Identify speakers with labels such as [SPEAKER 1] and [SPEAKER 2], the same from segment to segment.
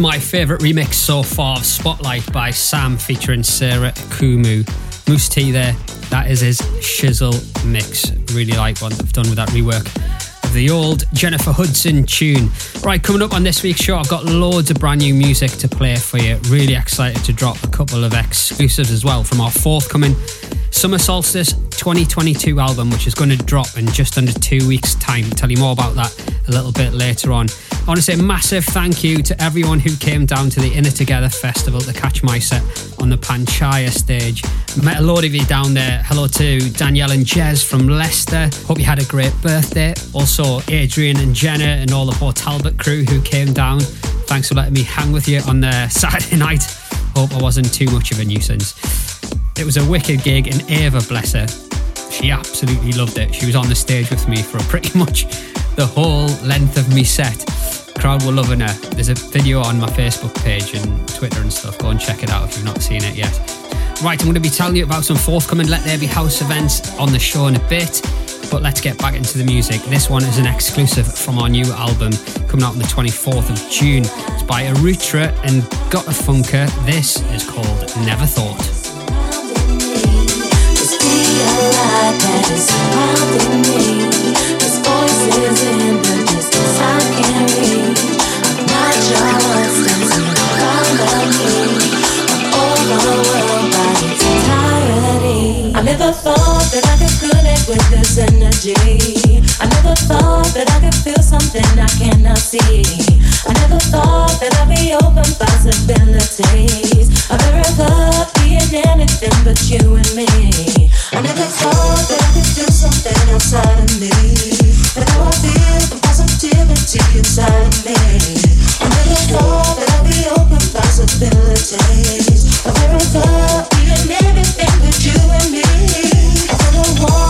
[SPEAKER 1] My favourite remix so far of Spotlight by Sam featuring Sarah Kumu. Mousse T there, that is his Shizzle mix. Really like what they've done with that rework of the old Jennifer Hudson tune. Right, coming up on this week's show, I've got loads of brand new music to play for you. Really excited to drop a couple of exclusives as well from our forthcoming Summer Solstice 2022 album, which is going to drop in just under two weeks' time. I'll tell you more about that a little bit later on. I want to say massive thank you to everyone who came down to the In It Together Festival to catch my set on the Panchaya stage. Met a load of you down there. Hello to Danielle and Jez from Leicester. Hope you had a great birthday. Also, Adrian and Jenna and all the Port Talbot crew who came down. Thanks for letting me hang with you on the Saturday night. Hope I wasn't too much of a nuisance. It was a wicked gig, and Ava, bless her, she absolutely loved it. She was on the stage with me for pretty much the whole length of me set. Crowd were loving her. There's a video on my Facebook page and Twitter and stuff. Go and check it out if you've not seen it yet. Right, I'm going to be telling you about some forthcoming Let There Be House events on the show in a bit. But let's get back into the music. This one is an exclusive from our new album coming out on the 24th of June. It's by Arutra and Got a Funker. This is called Never Thought.
[SPEAKER 2] I never thought that I could with this energy. I never thought that I could feel something I cannot see. I never thought that I'd be open possibilities. Ever thought being anything but you and me. I never thought that I could do something outside of me. But now I feel the positivity inside of me. I never thought that I'd be open possibilities. Never thought being anything but you and me. I the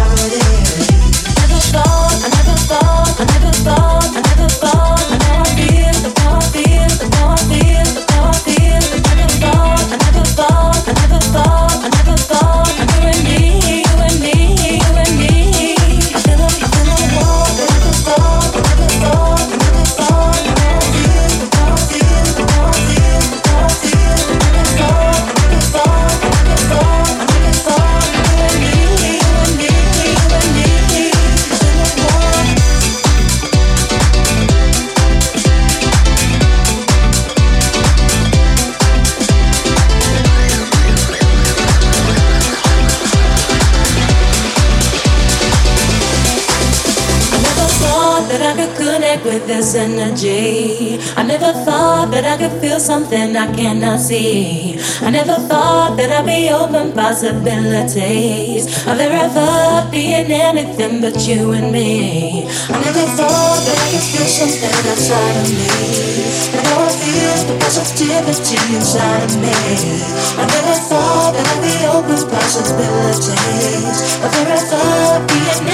[SPEAKER 2] something I cannot see. I never thought that I'd be open possibilities of there ever being anything but you and me. I never thought that I could feel something outside of me. Now I feel the positivity inside of me. I never thought that I'd be open possibilities of there ever being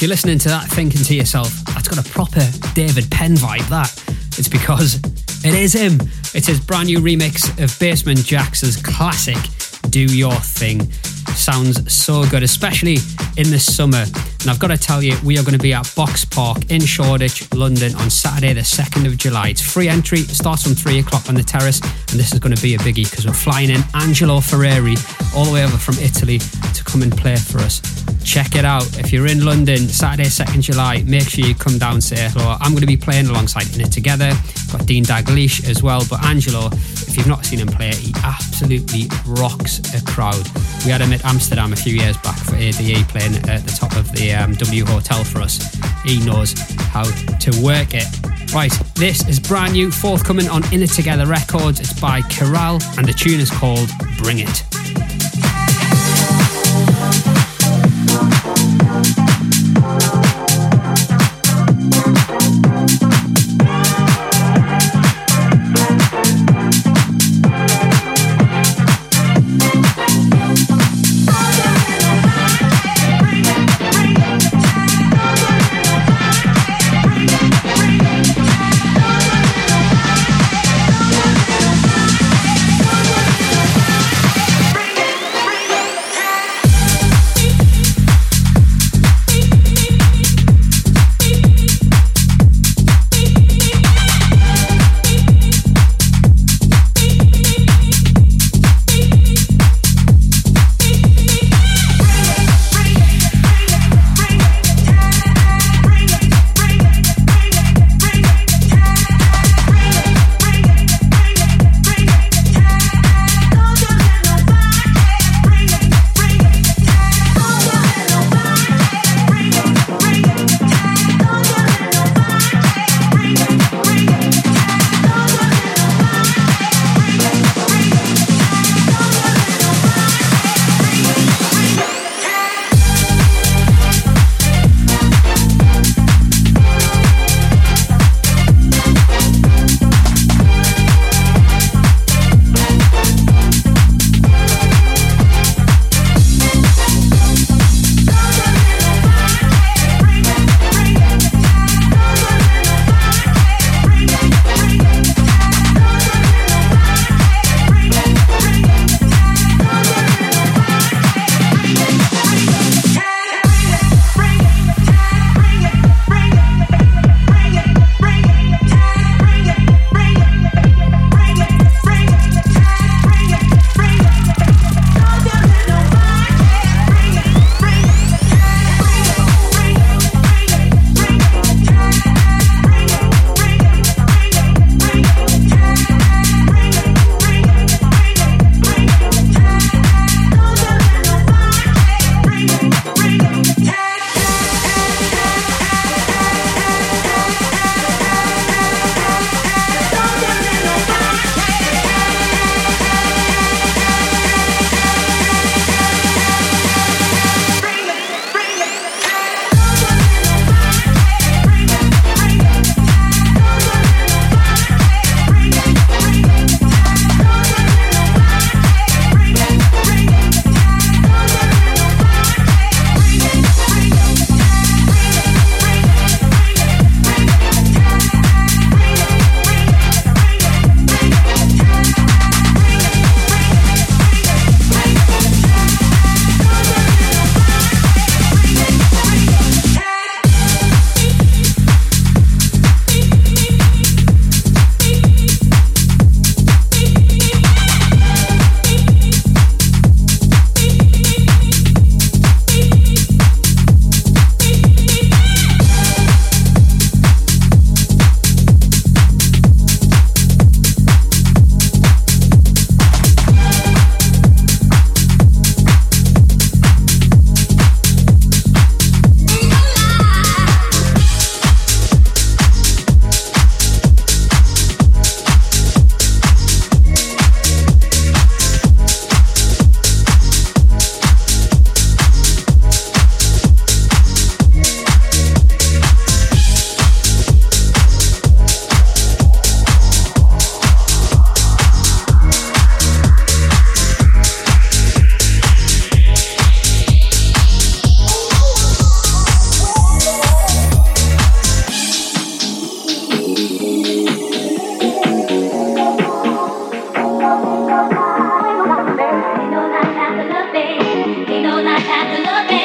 [SPEAKER 1] if you're listening to that thinking to yourself, that's got a proper David Penn vibe, that, it's because it is him. It's his brand new remix of Basement Jaxx's classic Do Your Thing. Sounds so good, especially in the summer. And I've got to tell you, we are going to be at Box Park in Shoreditch, London on Saturday, the 2nd of July. It's free entry, starts from 3 o'clock on the terrace, and this is going to be a biggie because we're flying in Angelo Ferreri all the way over from Italy to come and play for us. Check it out. If you're in London, Saturday, 2nd July, make sure you come down, to say hello. I'm going to be playing alongside In It Together. Got Dean Daglish as well, but Angelo, if you've not seen him play, he absolutely rocks a crowd. We had him at Amsterdam a few years back for ADE playing at the top of the um, W Hotel for us. He knows how to work it. Right, this is brand new, forthcoming on In It Together Records. It's by Chiral, and the tune is called Bring It. I have to love it.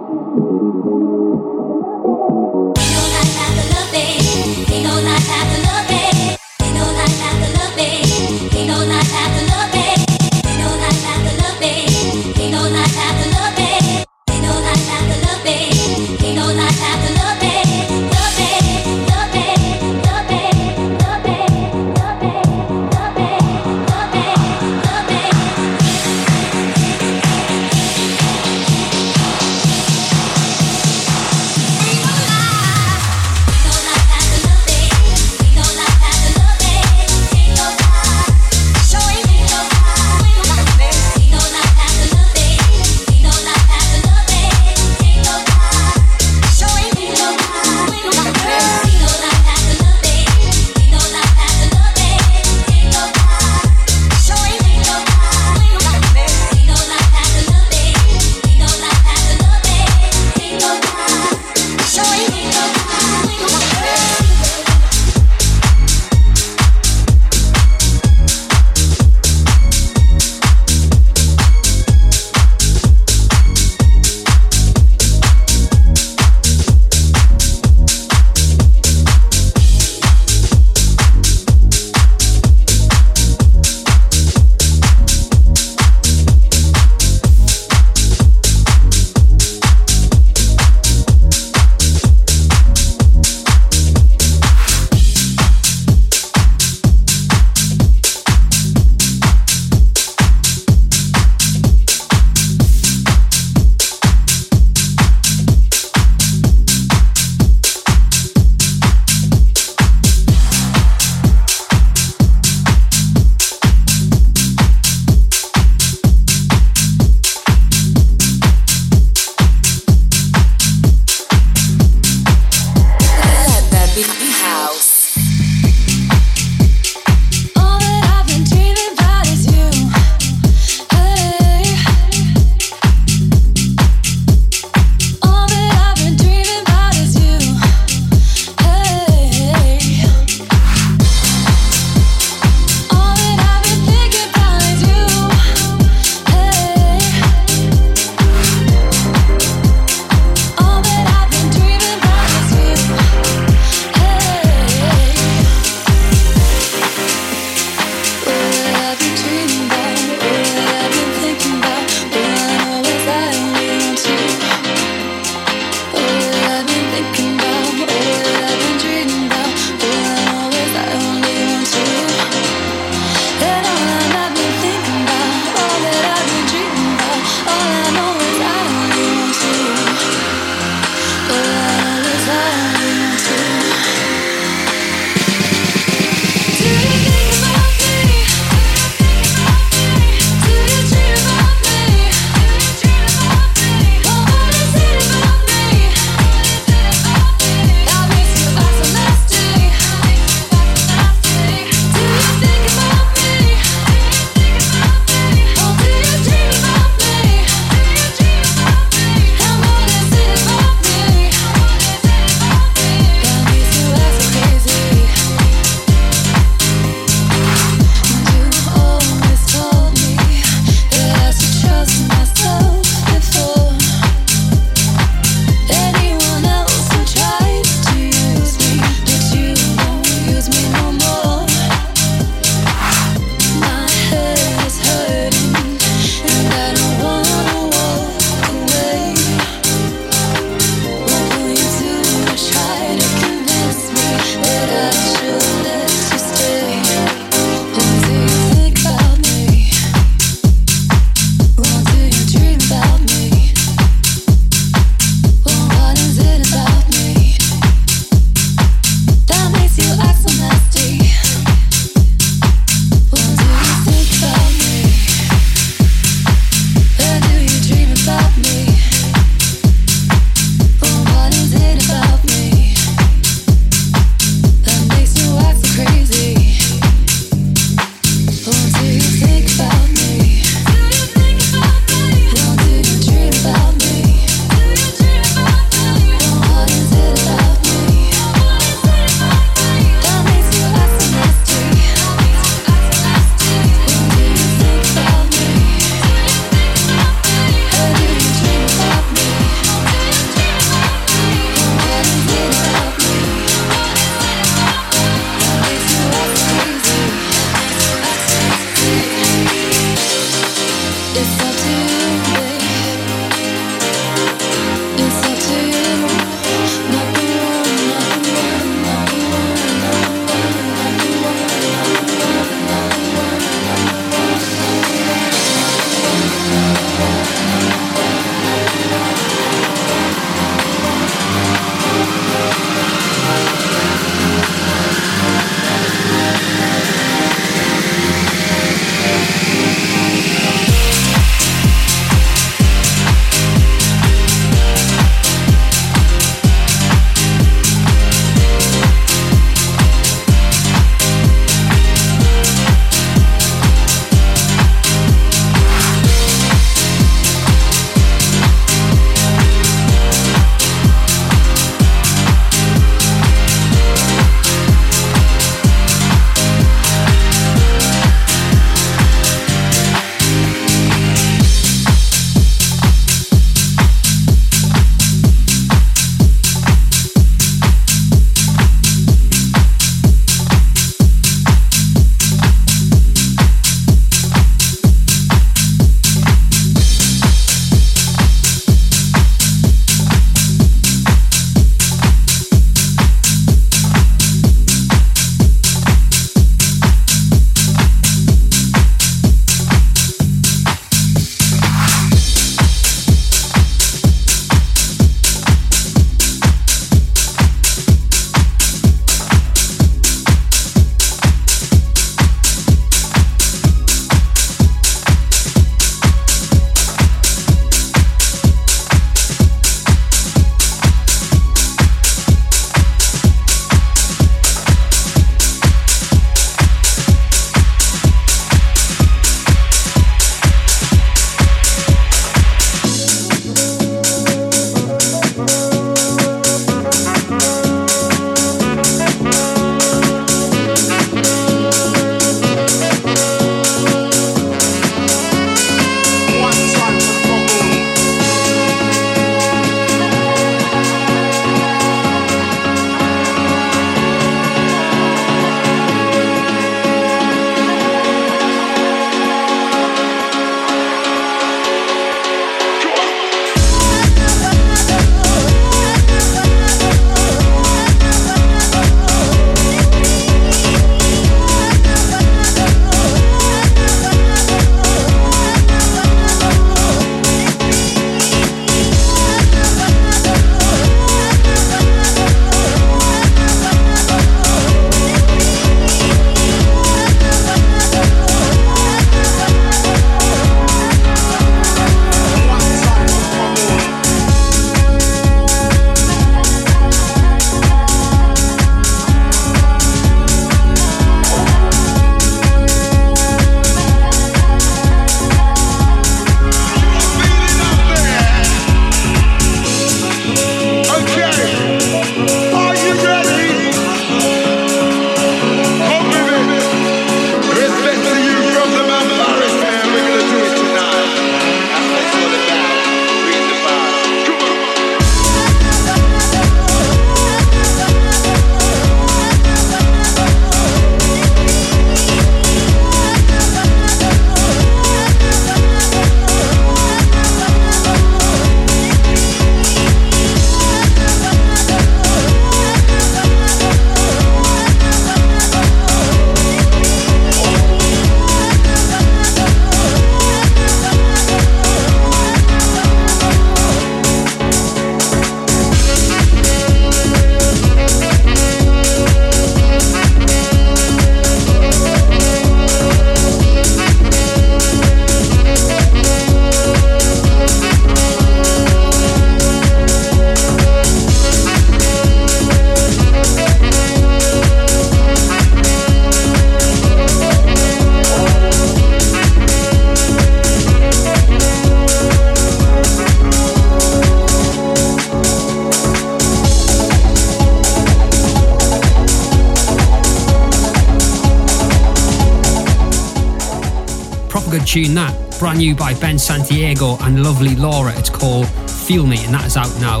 [SPEAKER 1] Brand new by Ben Santiago and lovely Laura. It's called Feel Me, and that is out now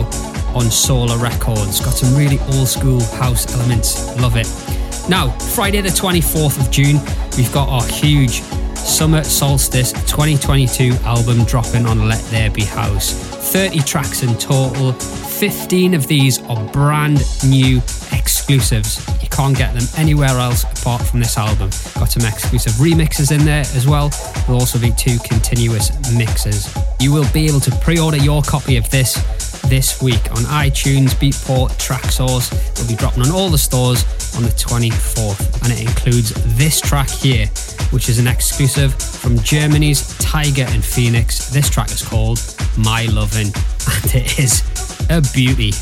[SPEAKER 1] on Solar Records. Got some really old school house elements. Love it. Now, Friday the 24th of June, we've got our huge Summer Solstice 2022 album dropping on Let There Be House. 30 tracks in total. 15 of these are brand new exclusives. You can't get them anywhere else apart from this album. Got some exclusive remixes in there as well. There'll also be two continuous mixes. You will be able to pre order your copy of this this week on iTunes, Beatport, Traxsource. It'll be dropping on all the stores on the 24th, and it includes this track here, which is an exclusive from Germany's Tiger and Phoenix. This track is called My Lovin', and it is a beauty.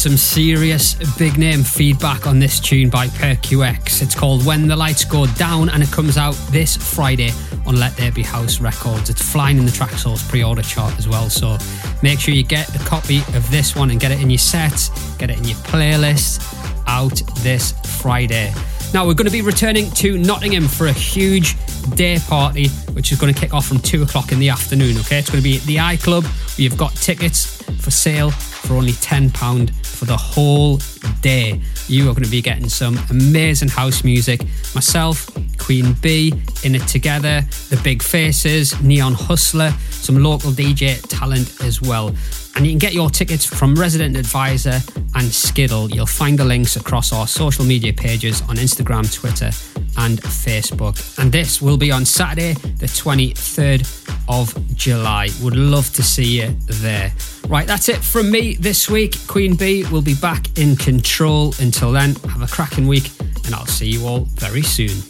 [SPEAKER 1] Some serious big name feedback on this tune by PerQX. It's called When the Lights Go Down and it comes out this Friday on Let There Be House Records. It's flying in the Traxsource pre order chart as well, so make sure you get a copy of this one and get it in your sets, get it in your playlist out this Friday. Now, we're going to be returning to Nottingham for a huge day party, which is going to kick off from 2 o'clock in the afternoon, okay? It's going to be at the I Club. We've got tickets for sale for only £10 for the whole day. You are going to be getting some amazing house music. Myself, Queen B, In It Together, The Big Faces, Neon Hustler, some local DJ talent as well. And you can get your tickets from Resident Advisor and Skiddle. You'll find the links across our social media pages on Instagram, Twitter, and Facebook. And this will be on Saturday, the 23rd of July. Would love to see you there. Right, that's it from me this week. Queen B will be back in control. Until then, have a cracking week, and I'll see you all very soon.